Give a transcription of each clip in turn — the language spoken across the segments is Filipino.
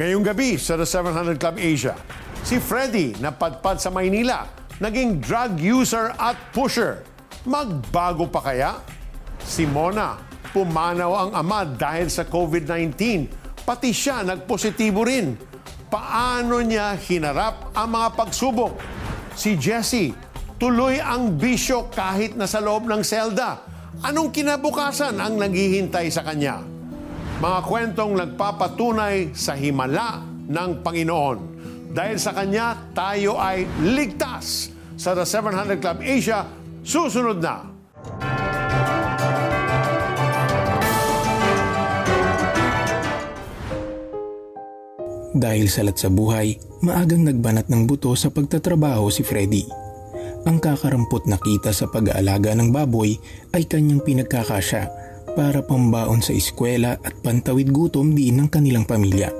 Ngayong gabi sa The 700 Club Asia, si Freddy napadpad sa Maynila, naging drug user at pusher. Magbago pa kaya? Si Mona, pumanaw ang ama dahil sa COVID-19. Pati siya nagpositibo rin. Paano niya hinarap ang mga pagsubok? Si Jessie, tuloy ang bisyo kahit nasa loob ng selda. Anong kinabukasan ang naghihintay sa kanya? Mga kwentong nagpapatunay sa himala ng Panginoon. Dahil sa Kanya, tayo ay ligtas. Sa The 700 Club Asia, susunod na. Dahil salat sa buhay, maagang nagbanat ng buto sa pagtatrabaho si Freddy. Ang kakarampot na kita sa pag-aalaga ng baboy ay kanyang pinagkakasya para pambaon sa eskwela at pantawid gutom din ng kanilang pamilya.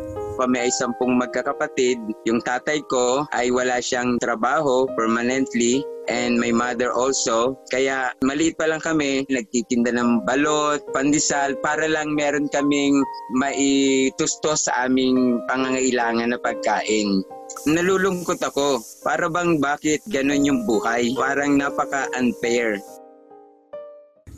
Kami ay sampung magkakapatid. Yung tatay ko ay wala siyang trabaho permanently and my mother also. Kaya maliit pa lang kami, nagtitinda ng balot, pandesal, para lang meron kaming maitustos sa aming pangangailangan na pagkain. Nalulungkot ako. Para bang bakit ganun yung buhay? Parang napaka-unfair.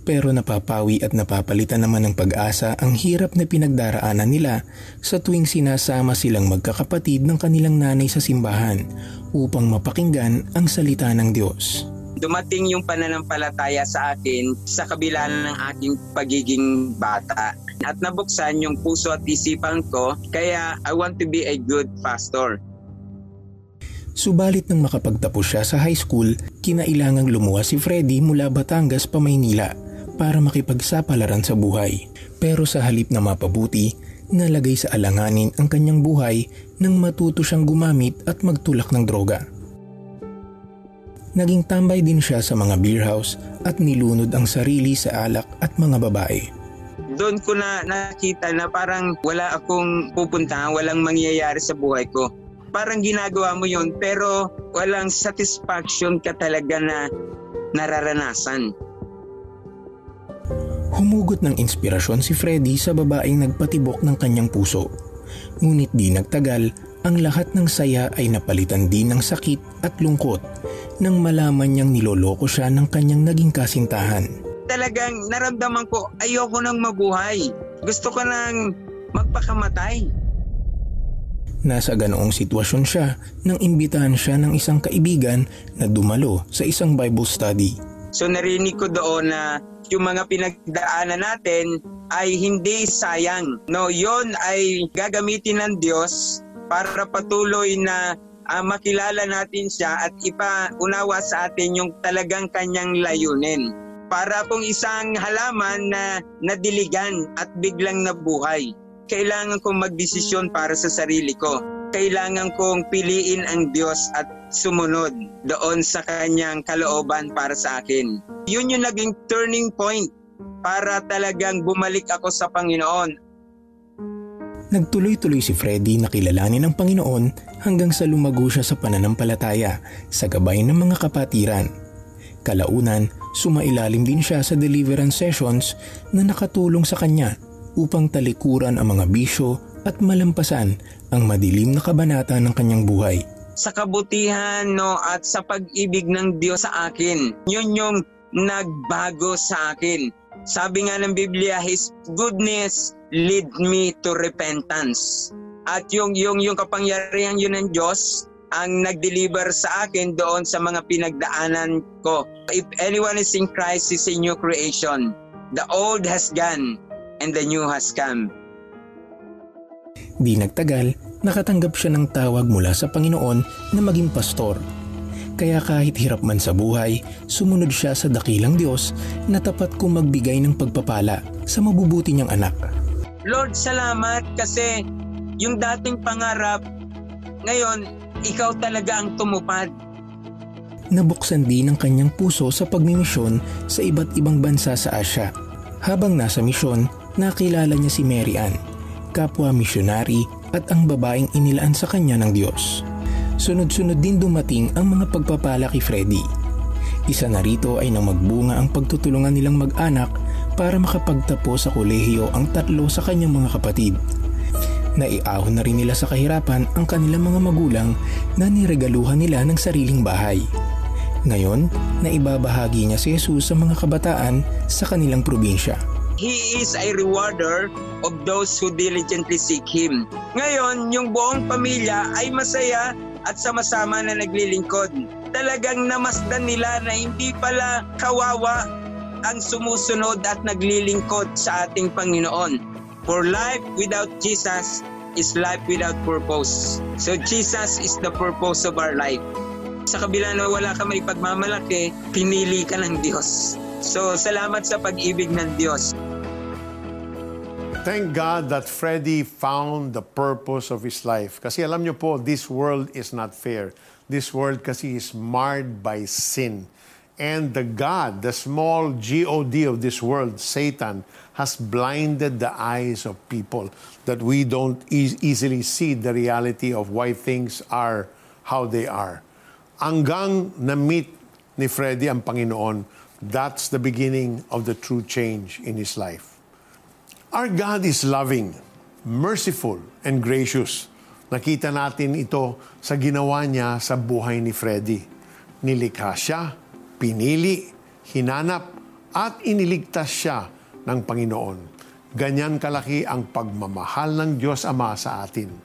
Pero napapawi at napapalitan naman ng pag-asa ang hirap na pinagdaraanan nila sa tuwing sinasama silang magkakapatid ng kanilang nanay sa simbahan upang mapakinggan ang salita ng Diyos. Dumating yung pananampalataya sa akin sa kabila ng aking pagiging bata. At nabuksan yung puso at isipan ko, kaya I want to be a good pastor. Subalit nang makapagtapos siya sa high school, kinailangang lumuwas si Freddy mula Batangas pa Maynila para makipagsapalaran sa buhay. Pero sa halip na mapabuti, nalagay sa alanganin ang kanyang buhay nang matuto siyang gumamit at magtulak ng droga. Naging tambay din siya sa mga beer house at nilunod ang sarili sa alak at mga babae. Doon ko na nakita na parang wala akong pupuntahan, walang mangyayari sa buhay ko. Parang ginagawa mo yon pero walang satisfaction ka talaga na nararanasan. Humugot ng inspirasyon si Freddy sa babaeng nagpatibok ng kanyang puso. Ngunit di nagtagal, ang lahat ng saya ay napalitan din ng sakit at lungkot nang malaman niyang niloloko siya ng kanyang naging kasintahan. Talagang naramdaman ko ayoko nang mabuhay. Gusto ko nang magpakamatay. Nasa ganoong sitwasyon siya nang imbitahan siya ng isang kaibigan na dumalo sa isang Bible study. So narinig ko doon na yung mga pinagdaanan natin ay hindi sayang. No, yon ay gagamitin ng Diyos para patuloy na uh, makilala natin siya at ipaunawa sa atin yung talagang kanyang layunin. Para pong isang halaman na nadiligan at biglang nabuhay. Kailangan kong magdesisyon para sa sarili ko. Kailangan kong piliin ang Diyos at sumunod doon sa kanyang kalooban para sa akin. Yun yung naging turning point para talagang bumalik ako sa Panginoon. Nagtuloy-tuloy si Freddy na kilalanin ang Panginoon hanggang sa lumago siya sa pananampalataya sa gabay ng mga kapatiran. Kalaunan, sumailalim din siya sa deliverance sessions na nakatulong sa kanya upang talikuran ang mga bisyo at malampasan ang madilim na kabanata ng kanyang buhay. Sa kabutihan no at sa pag-ibig ng Diyos sa akin, yun yung nagbago sa akin. Sabi nga ng Biblia, His goodness lead me to repentance. At yung, yung, yung kapangyarihan yun ng Diyos, ang nag-deliver sa akin doon sa mga pinagdaanan ko. If anyone is in Christ, is a new creation. The old has gone and the new has come. Di nagtagal, nakatanggap siya ng tawag mula sa Panginoon na maging pastor. Kaya kahit hirap man sa buhay, sumunod siya sa dakilang Diyos na tapat kong magbigay ng pagpapala sa mabubuti niyang anak. Lord, salamat kasi yung dating pangarap, ngayon, ikaw talaga ang tumupad. Nabuksan din ang kanyang puso sa pagmimisyon sa iba't ibang bansa sa Asya. Habang nasa misyon, nakilala niya si Mary Ann, kapwa misyonary at ang babaeng inilaan sa kanya ng Diyos. Sunod-sunod din dumating ang mga pagpapala kay Freddy. Isa na rito ay nang magbunga ang pagtutulungan nilang mag-anak para makapagtapos sa kolehiyo ang tatlo sa kanyang mga kapatid. Naiahon na rin nila sa kahirapan ang kanilang mga magulang na niregaluhan nila ng sariling bahay. Ngayon, naibabahagi niya si Jesus sa mga kabataan sa kanilang probinsya. He is a rewarder of those who diligently seek Him. Ngayon, yung buong pamilya ay masaya at sama-sama na naglilingkod. Talagang namasdan nila na hindi pala kawawa ang sumusunod at naglilingkod sa ating Panginoon. For life without Jesus is life without purpose. So Jesus is the purpose of our life. Sa kabila na wala ka may pagmamalaki, pinili ka ng Diyos. So salamat sa pag-ibig ng Diyos. Thank God that Freddie found the purpose of his life. Kasi alam niyo po, this world is not fair. This world kasi is marred by sin. And the God, the small God of this world, Satan, has blinded the eyes of people that we don't e- easily see the reality of why things are how they are. Hanggang na-meet ni Freddie ang Panginoon, that's the beginning of the true change in his life. Our God is loving, merciful, and gracious. Nakita natin ito sa ginawa niya sa buhay ni Freddy. Nilikha siya, pinili, hinanap, at iniligtas siya ng Panginoon. Ganyan kalaki ang pagmamahal ng Diyos Ama sa atin.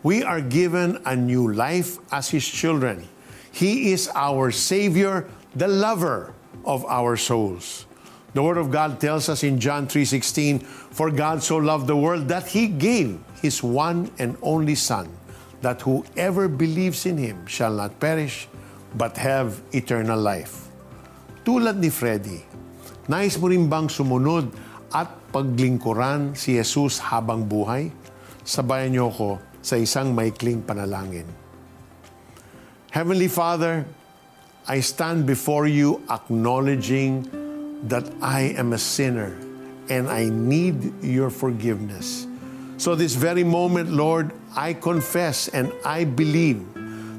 We are given a new life as His children. He is our Savior, the lover of our souls. The Word of God tells us in John 3:16, "For God so loved the world that He gave His one and only Son, that whoever believes in Him shall not perish, but have eternal life." Tulad ni Freddy, nais mo rin bang sumunod at paglingkuran si Jesus habang buhay? Sabayan niyo ko sa isang maikling panalangin. Heavenly Father, I stand before you acknowledging that I am a sinner and I need your forgiveness. So, this very moment, Lord, I confess and I believe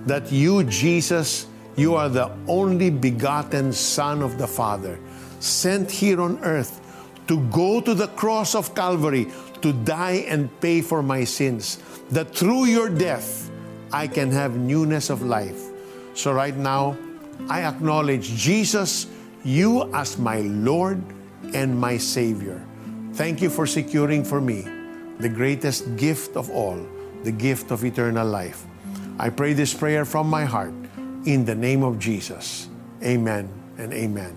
that you, Jesus, you are the only begotten Son of the Father, sent here on earth to go to the cross of Calvary to die and pay for my sins, that through your death I can have newness of life. So, right now, I acknowledge Jesus you as my Lord and my Savior. Thank you for securing for me the greatest gift of all, the gift of eternal life. I pray this prayer from my heart in the name of Jesus. Amen and amen.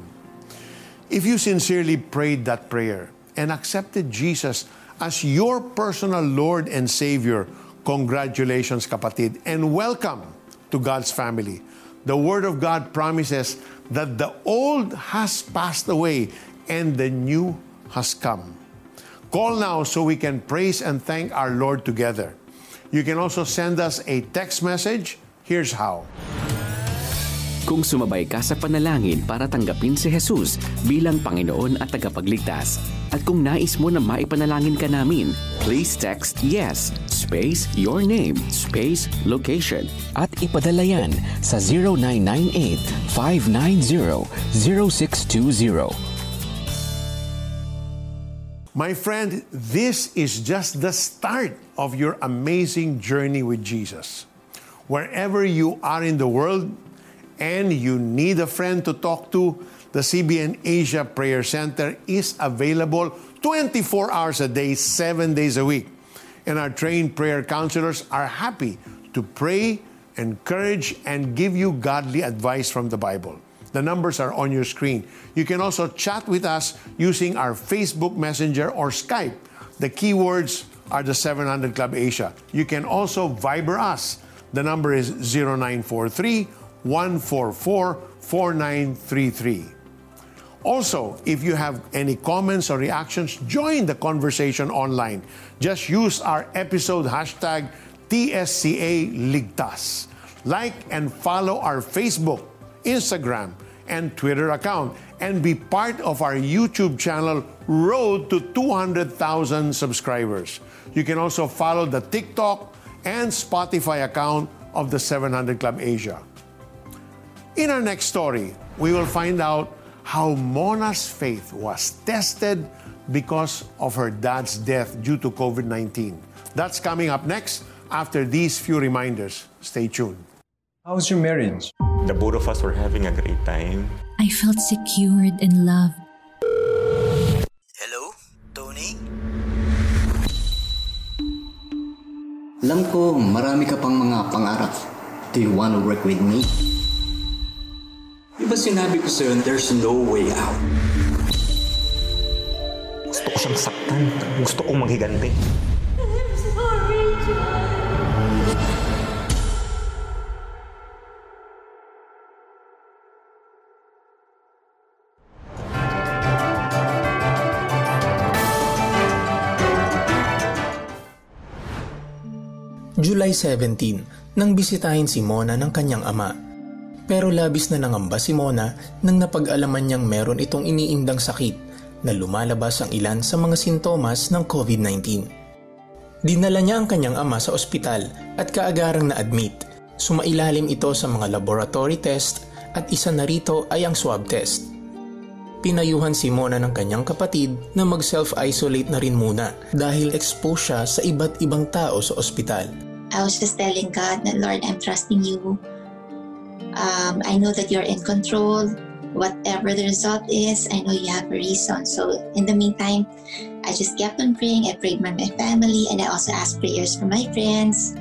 If you sincerely prayed that prayer and accepted Jesus as your personal Lord and Savior, congratulations, kapatid, and welcome to God's family. The Word of God promises that the old has passed away and the new has come. Call now so we can praise and thank our Lord together. You can also send us a text message. Here's how. Kung sumabay ka sa panalangin para tanggapin si Jesus bilang Panginoon at tagapagligtas, at kung nais mo na maipanalangin ka namin, please text YES, space, your name, space, location, at ipadala yan sa 0998-590-0620. My friend, this is just the start of your amazing journey with Jesus. Wherever you are in the world and you need a friend to talk to, the CBN Asia Prayer Center is available 24 hours a day, 7 days a week. And our trained prayer counselors are happy to pray, encourage, and give you godly advice from the Bible. The numbers are on your screen. You can also chat with us using our Facebook Messenger or Skype. The keywords are the 700 Club Asia. You can also Viber us. The number is 0943 144 4933. Also, if you have any comments or reactions, join the conversation online. Just use our episode hashtag TSCA Ligtas. Like and follow our Facebook, Instagram, and Twitter account and be part of our YouTube channel Road to 200,000 subscribers. You can also follow the TikTok and Spotify account of the 700 Club Asia. In our next story, we will find out how Mona's faith was tested because of her dad's death due to COVID 19. That's coming up next after these few reminders. Stay tuned. How's your marriage? The both of us were having a great time. I felt secured and loved. Hello, Tony? Alam ko, marami ka pang mga pangarap. Do you want to work with me? Di ba sinabi ko sa'yo, there's no way out? Gusto ko siyang saktan. Gusto kong maghiganti. July 17, nang bisitahin si Mona ng kanyang ama. Pero labis na nangamba si Mona nang napag-alaman niyang meron itong iniindang sakit na lumalabas ang ilan sa mga sintomas ng COVID-19. Dinala niya ang kanyang ama sa ospital at kaagarang na-admit. Sumailalim ito sa mga laboratory test at isa na rito ay ang swab test. Pinayuhan si Mona ng kanyang kapatid na mag-self-isolate na rin muna dahil expose siya sa iba't ibang tao sa ospital. I was just telling God that, Lord, I'm trusting you. Um, I know that you're in control. Whatever the result is, I know you have a reason. So, in the meantime, I just kept on praying. I prayed for my family and I also asked prayers for my friends.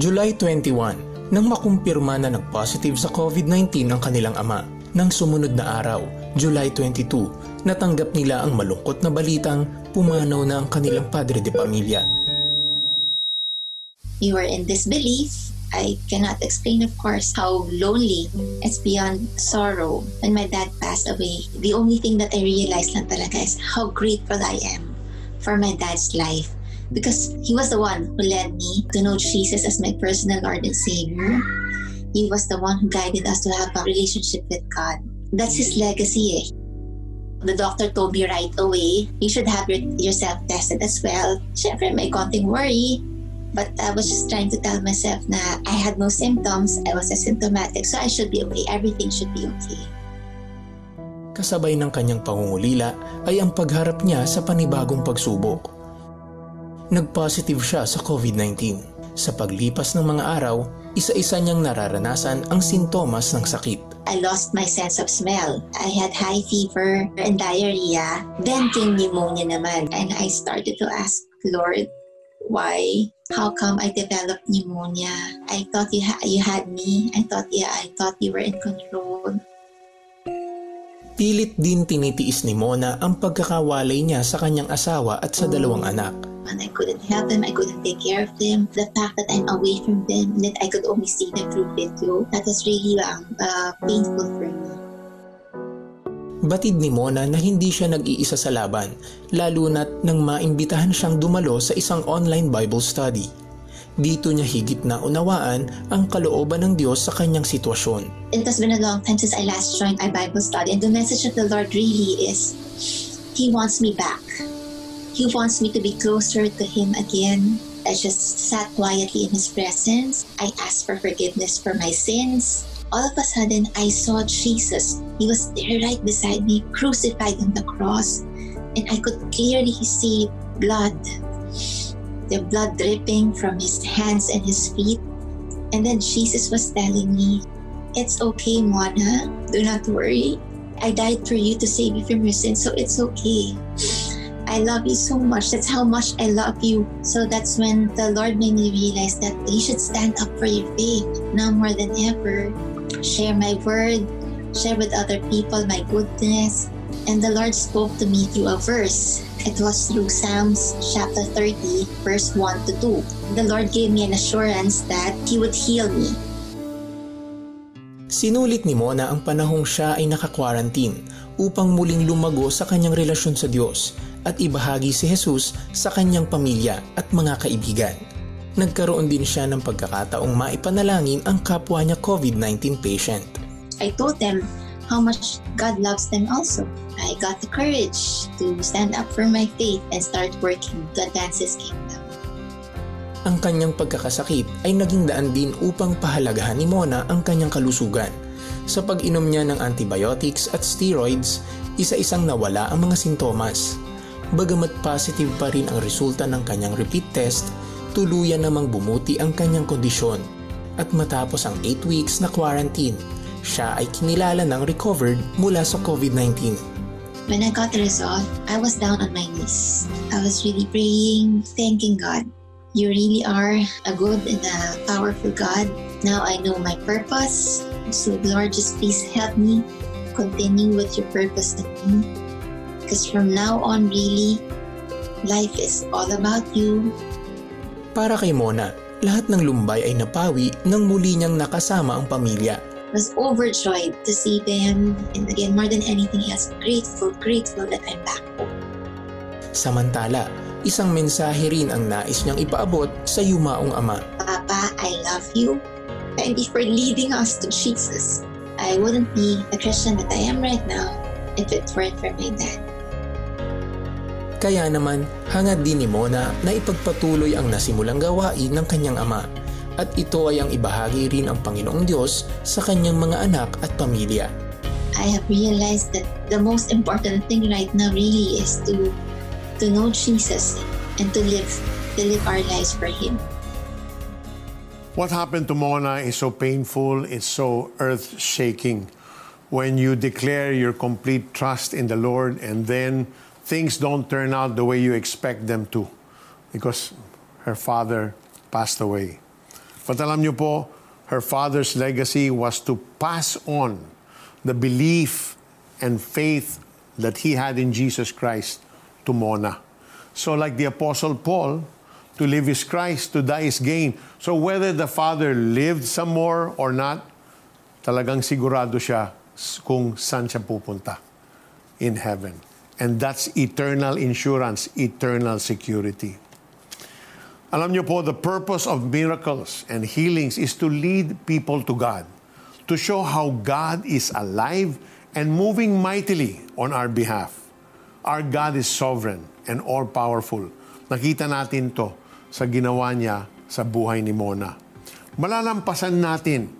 July 21, nang makumpirma na nag-positive sa COVID-19 ang kanilang ama. Nang sumunod na araw, July 22, natanggap nila ang malungkot na balitang pumanaw na ang kanilang padre de pamilya. We were in disbelief. I cannot explain, of course, how lonely. It's beyond sorrow. When my dad passed away, the only thing that I realized lang talaga is how grateful I am for my dad's life. Because he was the one who led me to know Jesus as my personal Lord and Savior. He was the one who guided us to have a relationship with God. That's his legacy. Eh. The doctor told me right away, you should have your, yourself tested as well. Siyempre, may konting worry. But I was just trying to tell myself na I had no symptoms, I was asymptomatic, so I should be okay. Everything should be okay. Kasabay ng kanyang pangungulila ay ang pagharap niya sa panibagong pagsubok. Nag-positive siya sa COVID-19. Sa paglipas ng mga araw, isa-isa niyang nararanasan ang sintomas ng sakit. I lost my sense of smell. I had high fever and diarrhea. Then came pneumonia naman. And I started to ask, Lord, why? How come I developed pneumonia? I thought you, ha- you had me. I thought, yeah, I thought you were in control. Pilit din tinitiis ni Mona ang pagkakawalay niya sa kanyang asawa at sa dalawang anak. And I couldn't help them. I couldn't take care of them. The fact that I'm away from them, that I could only see them through video, that was really um, uh, painful for me. Batid ni Mona na hindi siya nag-iisa sa laban, lalo na't nang maimbitahan siyang dumalo sa isang online Bible study. Dito niya higit na unawaan ang kalooban ng Diyos sa kanyang sitwasyon. It has been a long time since I last joined a Bible study, and the message of the Lord really is He wants me back. He wants me to be closer to Him again. I just sat quietly in His presence. I asked for forgiveness for my sins. All of a sudden, I saw Jesus. He was there right beside me, crucified on the cross. And I could clearly see blood. The blood dripping from his hands and his feet. And then Jesus was telling me, It's okay, Mona. Do not worry. I died for you to save you from your sins, so it's okay. I love you so much. That's how much I love you. So that's when the Lord made me realize that you should stand up for your faith now more than ever. Share my word, share with other people my goodness. And the Lord spoke to me through a verse. It was through Psalms chapter 30, verse 1 to 2. The Lord gave me an assurance that He would heal me. Sinulit ni Mona ang panahong siya ay naka-quarantine upang muling lumago sa kanyang relasyon sa Diyos at ibahagi si Jesus sa kanyang pamilya at mga kaibigan. Nagkaroon din siya ng pagkakataong maipanalangin ang kapwa niya COVID-19 patient. I told them how much God loves them also. I got the courage to stand up for my faith and start working to advance His kingdom. Ang kanyang pagkakasakit ay naging daan din upang pahalagahan ni Mona ang kanyang kalusugan. Sa pag-inom niya ng antibiotics at steroids, isa-isang nawala ang mga sintomas. bagamat positive pa rin ang resulta ng kanyang repeat test, tuluyan namang bumuti ang kanyang kondisyon. At matapos ang 8 weeks na quarantine, siya ay kinilala ng recovered mula sa COVID-19. When I got the result, I was down on my knees. I was really praying, thanking God. You really are a good and a powerful God. Now I know my purpose. So Lord, just please help me continue with your purpose in me. Because from now on, really, life is all about you. Para kay Mona, lahat ng lumbay ay napawi nang muli niyang nakasama ang pamilya. I was overjoyed to see them. And again, more than anything else, grateful, grateful that I'm back home. Samantala, isang mensahe rin ang nais niyang ipaabot sa yumaong ama. Papa, I love you. Thank you for leading us to Jesus. I wouldn't be the Christian that I am right now if it weren't for my dad. Kaya naman, hangad din ni Mona na ipagpatuloy ang nasimulang gawain ng kanyang ama at ito ay ang ibahagi rin ang Panginoong Diyos sa kanyang mga anak at pamilya. I have realized that the most important thing right now really is to to know Jesus and to live to live our lives for Him. What happened to Mona is so painful, it's so earth shaking. When you declare your complete trust in the Lord and then things don't turn out the way you expect them to because her father passed away. But alam niyo po, her father's legacy was to pass on the belief and faith that he had in Jesus Christ to Mona. So like the Apostle Paul, to live is Christ, to die is gain. So whether the father lived some more or not, talagang sigurado siya kung saan siya pupunta in heaven. And that's eternal insurance, eternal security. Alam niyo po, the purpose of miracles and healings is to lead people to God, to show how God is alive and moving mightily on our behalf. Our God is sovereign and all-powerful. Nakita natin to sa ginawa niya sa buhay ni Mona. Malalampasan natin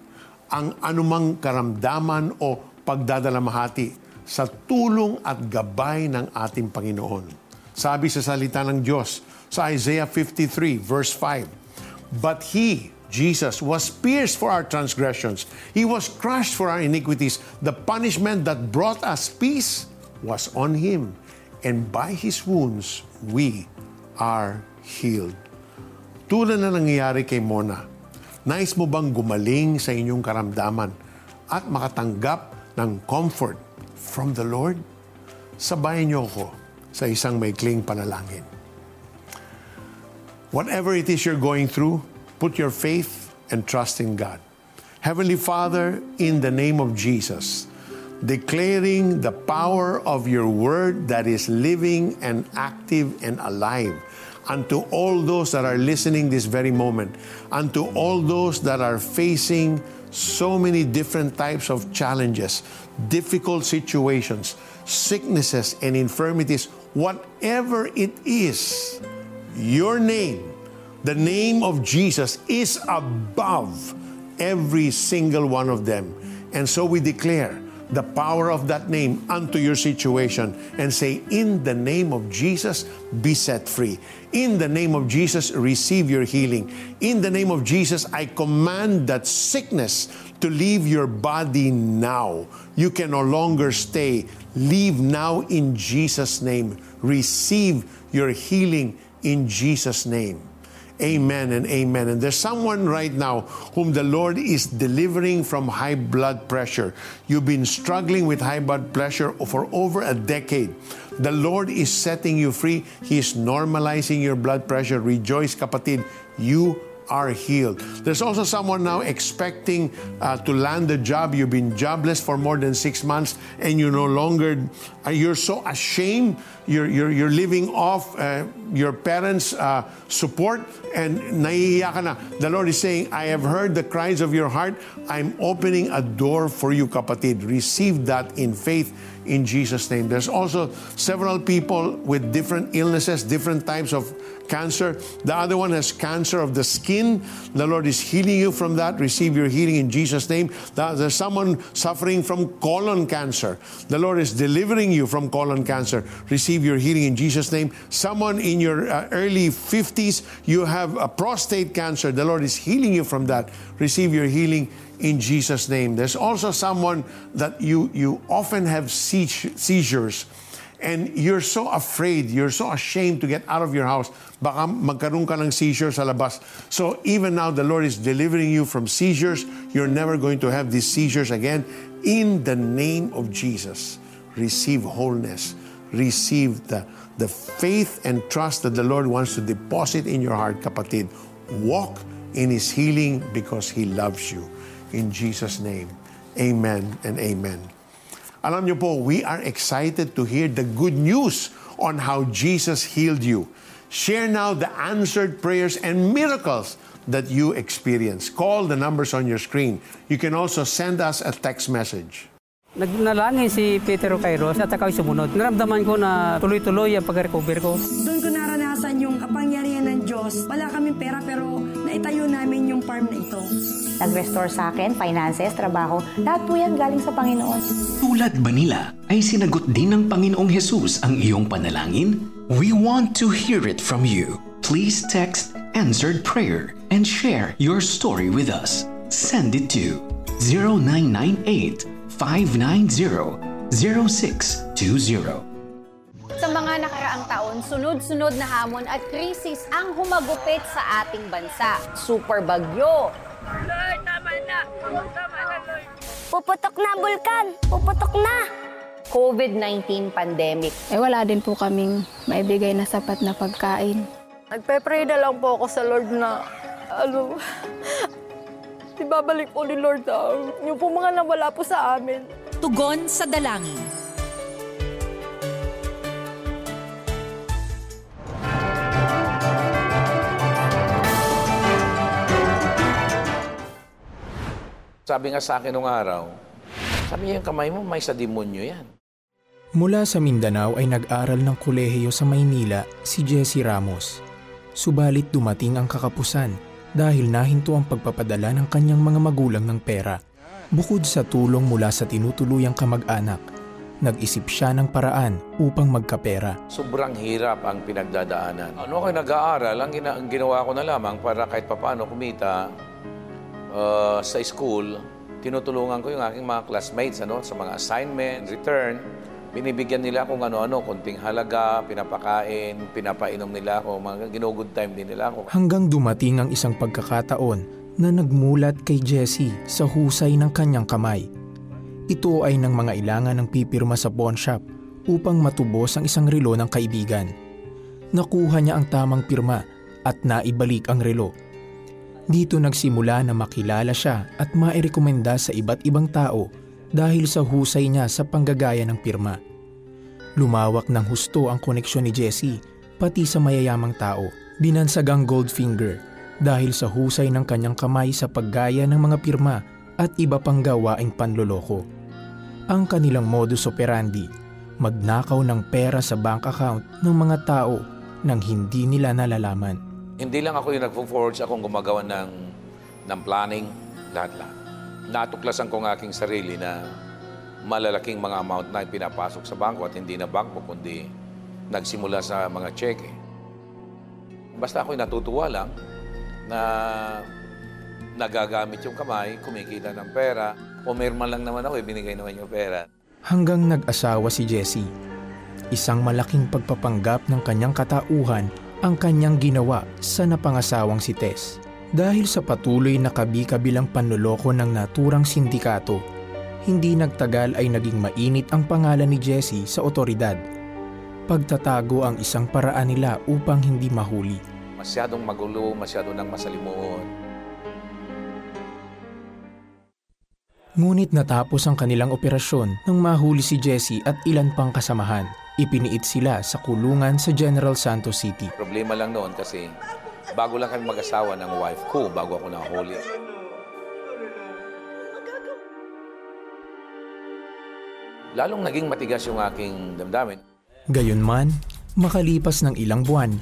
ang anumang karamdaman o pagdadalamhati sa tulong at gabay ng ating Panginoon. Sabi sa salita ng Diyos sa Isaiah 53 verse 5, But He, Jesus, was pierced for our transgressions. He was crushed for our iniquities. The punishment that brought us peace was on Him. And by His wounds, we are healed. Tulad na nangyayari kay Mona, nais mo bang gumaling sa inyong karamdaman at makatanggap ng comfort from the Lord? Sabayan niyo ako sa isang maikling panalangin. Whatever it is you're going through, put your faith and trust in God. Heavenly Father, in the name of Jesus, declaring the power of your word that is living and active and alive unto all those that are listening this very moment, unto all those that are facing so many different types of challenges, difficult situations, sicknesses, and infirmities, whatever it is, your name, the name of Jesus, is above every single one of them. And so we declare the power of that name unto your situation and say, In the name of Jesus, be set free. In the name of Jesus, receive your healing. In the name of Jesus, I command that sickness to leave your body now. You can no longer stay. Leave now in Jesus' name. Receive your healing in Jesus' name. Amen and amen. And there's someone right now whom the Lord is delivering from high blood pressure. You've been struggling with high blood pressure for over a decade. The Lord is setting you free. He is normalizing your blood pressure. Rejoice, kapatid. You are healed. There's also someone now expecting uh, to land a job. You've been jobless for more than six months and you no longer, uh, you're so ashamed. You're, you're, you're living off uh, your parents' uh, support and naiiyak ka na. The Lord is saying, I have heard the cries of your heart. I'm opening a door for you, kapatid. Receive that in faith in Jesus' name. There's also several people with different illnesses, different types of cancer. The other one has cancer of the skin. The Lord is healing you from that. Receive your healing in Jesus' name. There's someone suffering from colon cancer. The Lord is delivering you from colon cancer. Receive your healing in Jesus' name. Someone in your uh, early 50s, you have a prostate cancer. The Lord is healing you from that. Receive your healing in Jesus' name. There's also someone that you, you often have seizures and you're so afraid, you're so ashamed to get out of your house, baka magkaroon ka ng seizure sa labas. So even now, the Lord is delivering you from seizures. You're never going to have these seizures again. In the name of Jesus, receive wholeness. Receive the, the faith and trust that the Lord wants to deposit in your heart, kapatid. Walk in His healing because He loves you. In Jesus' name, amen and amen. Alam niyo po, we are excited to hear the good news on how Jesus healed you. Share now the answered prayers and miracles that you experience. Call the numbers on your screen. You can also send us a text message. Nagnalangin si Peter Kairos at ako'y sumunod. Naramdaman ko na tuloy-tuloy ang pag-recover ko. Doon ko naranasan yung kapangyarihan ng Diyos. Wala kaming pera pero naitayo namin yung farm na ito. Nag-restore sa akin, finances, trabaho, lahat po yan galing sa Panginoon. Tulad ba nila, ay sinagot din ng Panginoong Jesus ang iyong panalangin? We want to hear it from you. Please text answered prayer and share your story with us. Send it to 0998 590 0620. Taon, sunod-sunod na hamon at krisis ang humagupit sa ating bansa. Super bagyo. Lord, tama na! Tama na, Lord! Puputok na ang bulkan! Puputok na! COVID-19 pandemic. Eh wala din po kaming maibigay na sapat na pagkain. Nagpe-pray na lang po ako sa Lord na, ano, ibabalik po ni Lord ang yung po mga nawala po sa amin. Tugon sa dalangin. Sabi nga sa akin nung araw, sabi niya yung kamay mo, may sa demonyo yan. Mula sa Mindanao ay nag-aral ng kolehiyo sa Maynila si Jesse Ramos. Subalit dumating ang kakapusan dahil nahinto ang pagpapadala ng kanyang mga magulang ng pera. Bukod sa tulong mula sa tinutuluyang kamag-anak, nag-isip siya ng paraan upang magkapera. Sobrang hirap ang pinagdadaanan. Ano ako nag-aaral, ang, gina- ang ginawa ko na lamang para kahit papano kumita uh, sa school, tinutulungan ko yung aking mga classmates ano, sa mga assignment, return. Binibigyan nila kung ano-ano, konting halaga, pinapakain, pinapainom nila ako, mga gino-good time din nila ako. Hanggang dumating ang isang pagkakataon na nagmulat kay Jessie sa husay ng kanyang kamay. Ito ay ng mga ilangan ng pipirma sa pawn shop upang matubos ang isang relo ng kaibigan. Nakuha niya ang tamang pirma at naibalik ang relo. Dito nagsimula na makilala siya at mairekomenda sa iba't ibang tao dahil sa husay niya sa panggagaya ng pirma. Lumawak ng husto ang koneksyon ni Jessie pati sa mayayamang tao. Binansagang Goldfinger dahil sa husay ng kanyang kamay sa paggaya ng mga pirma at iba pang gawaing panloloko. Ang kanilang modus operandi, magnakaw ng pera sa bank account ng mga tao nang hindi nila nalalaman. Hindi lang ako yung nagpo-forge, akong gumagawa ng, ng planning, lahat-lahat. Natuklasan ko ng aking sarili na malalaking mga amount na pinapasok sa bangko at hindi na bangko, kundi nagsimula sa mga cheque. Basta ako'y natutuwa lang na nagagamit yung kamay, kumikita ng pera. Pumirma lang naman ako, ibinigay naman yung pera. Hanggang nag-asawa si Jessie. Isang malaking pagpapanggap ng kanyang katauhan ang kanyang ginawa sa napangasawang si Tess. Dahil sa patuloy na kabi-kabilang panloloko ng naturang sindikato, hindi nagtagal ay naging mainit ang pangalan ni Jessie sa otoridad. Pagtatago ang isang paraan nila upang hindi mahuli. Masyadong magulo, masyado nang masalimuot. Ngunit natapos ang kanilang operasyon nang mahuli si Jessie at ilan pang kasamahan. Ipiniit sila sa kulungan sa General Santos City. Problema lang noon kasi bago lang kami mag-asawa ng wife ko, bago ako nahuli. Lalong naging matigas yung aking damdamin. Gayunman, makalipas ng ilang buwan,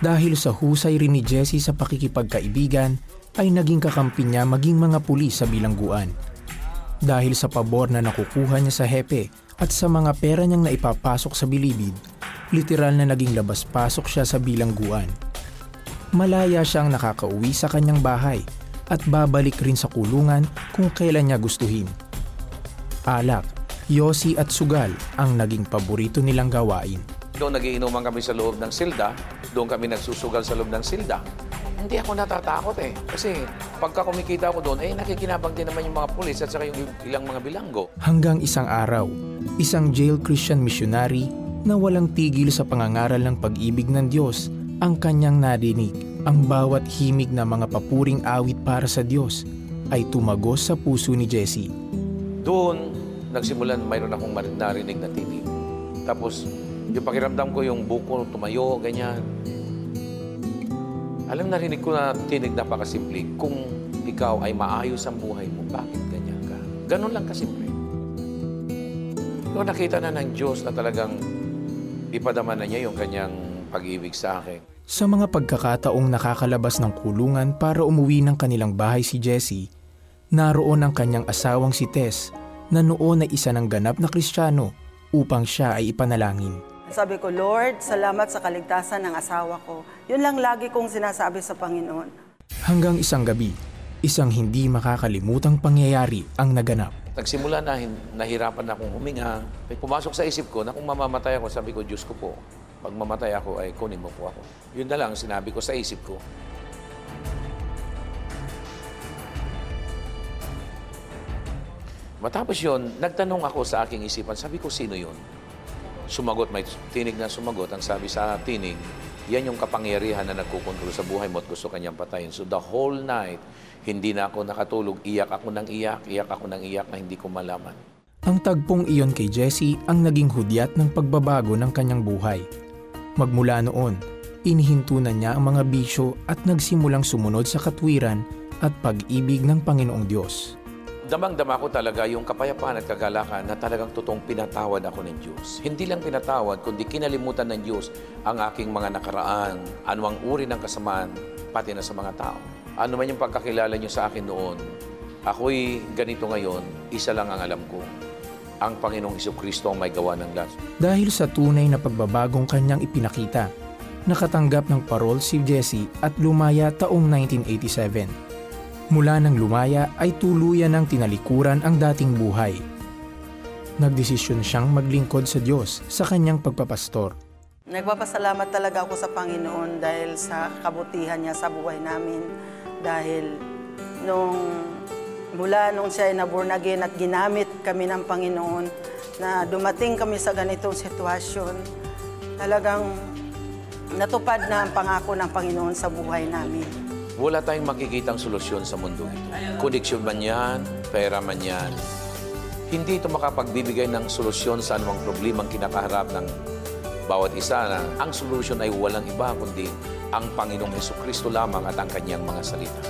Dahil sa husay rin ni Jessie sa pakikipagkaibigan, ay naging kakampi niya maging mga pulis sa bilangguan. Dahil sa pabor na nakukuha niya sa hepe at sa mga pera niyang naipapasok sa bilibid, literal na naging labas-pasok siya sa bilangguan. Malaya siyang nakakauwi sa kanyang bahay at babalik rin sa kulungan kung kailan niya gustuhin. Alak, yosi at sugal ang naging paborito nilang gawain. Doon nagiinuman kami sa loob ng silda, doon kami nagsusugal sa loob ng silda. Hindi ako natatakot eh. Kasi pagka kumikita ako doon, eh nakikinabang din naman yung mga pulis at saka yung ilang mga bilanggo. Hanggang isang araw, isang jail Christian missionary na walang tigil sa pangangaral ng pag-ibig ng Diyos ang kanyang nadinig. Ang bawat himig na mga papuring awit para sa Diyos ay tumagos sa puso ni Jesse. Doon, nagsimulan mayroon akong narinig na tinig. Tapos, yung pakiramdam ko, yung buko tumayo, ganyan. Alam, narinig ko na tinig napakasimple. Kung ikaw ay maayos ang buhay mo, bakit ganyan ka? Ganun lang kasimple. Doon nakita na ng Diyos na talagang ipadama na niya yung kanyang pag-ibig sa akin. Sa mga pagkakataong nakakalabas ng kulungan para umuwi ng kanilang bahay si Jessie, naroon ang kanyang asawang si Tess na noon ay isa ng ganap na kristyano upang siya ay ipanalangin. Sabi ko, Lord, salamat sa kaligtasan ng asawa ko. Yun lang lagi kong sinasabi sa Panginoon. Hanggang isang gabi, isang hindi makakalimutang pangyayari ang naganap. Nagsimula na, nahirapan na akong huminga. May pumasok sa isip ko na kung mamamatay ako, sabi ko, Diyos ko po, pag mamatay ako, ay kunin mo po ako. Yun na lang sinabi ko sa isip ko. Matapos yon, nagtanong ako sa aking isipan, sabi ko, sino yun? Sumagot, may tinig na sumagot. Ang sabi sa tinig, yan yung kapangyarihan na nagkukontrol sa buhay mo at gusto kanyang patayin. So the whole night, hindi na ako nakatulog. Iyak ako ng iyak, iyak ako ng iyak na hindi ko malaman. Ang tagpong iyon kay Jesse ang naging hudyat ng pagbabago ng kanyang buhay. Magmula noon, inihinto na niya ang mga bisyo at nagsimulang sumunod sa katwiran at pag-ibig ng Panginoong Diyos. Damang-dama ko talaga yung kapayapaan at kagalakan na talagang totoong pinatawad ako ng Diyos. Hindi lang pinatawad, kundi kinalimutan ng Diyos ang aking mga nakaraan, anumang uri ng kasamaan, pati na sa mga tao. Ano man yung pagkakilala niyo sa akin noon, ako'y ganito ngayon, isa lang ang alam ko. Ang Panginoong Iso Kristo ang may gawa ng lahat. Dahil sa tunay na pagbabagong kanyang ipinakita, nakatanggap ng parol si Jesse at lumaya taong 1987. Mula nang lumaya ay tuluyan ng tinalikuran ang dating buhay. Nagdesisyon siyang maglingkod sa Diyos sa kanyang pagpapastor. Nagpapasalamat talaga ako sa Panginoon dahil sa kabutihan niya sa buhay namin. Dahil nung mula nung siya ay naborn again at ginamit kami ng Panginoon na dumating kami sa ganitong sitwasyon, talagang natupad na ang pangako ng Panginoon sa buhay namin. Wala tayong makikitang solusyon sa mundo ito. Koneksyon man yan, pera man yan. Hindi ito makapagbibigay ng solusyon sa anumang problemang kinakaharap ng bawat isa na ang solusyon ay walang iba kundi ang Panginoong Heso Kristo lamang at ang kanyang mga salita.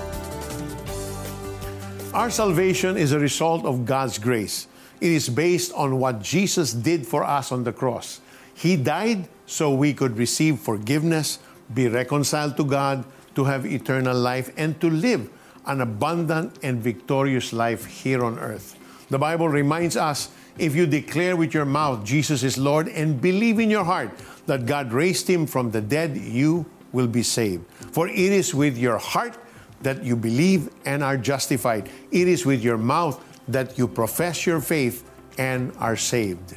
Our salvation is a result of God's grace. It is based on what Jesus did for us on the cross. He died so we could receive forgiveness, be reconciled to God, to have eternal life, and to live an abundant and victorious life here on earth. The Bible reminds us if you declare with your mouth Jesus is Lord and believe in your heart that God raised him from the dead, you will be saved. For it is with your heart that you believe and are justified. It is with your mouth that you profess your faith and are saved.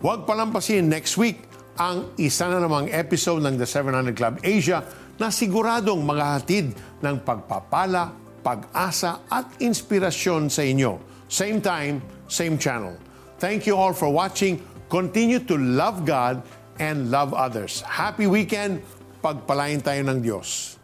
Huwag palampasin next week ang isa na namang episode ng The 700 Club Asia na siguradong maghahatid ng pagpapala, pag-asa at inspirasyon sa inyo. Same time, same channel. Thank you all for watching. Continue to love God and love others. Happy weekend. Pagpalain tayo ng Diyos.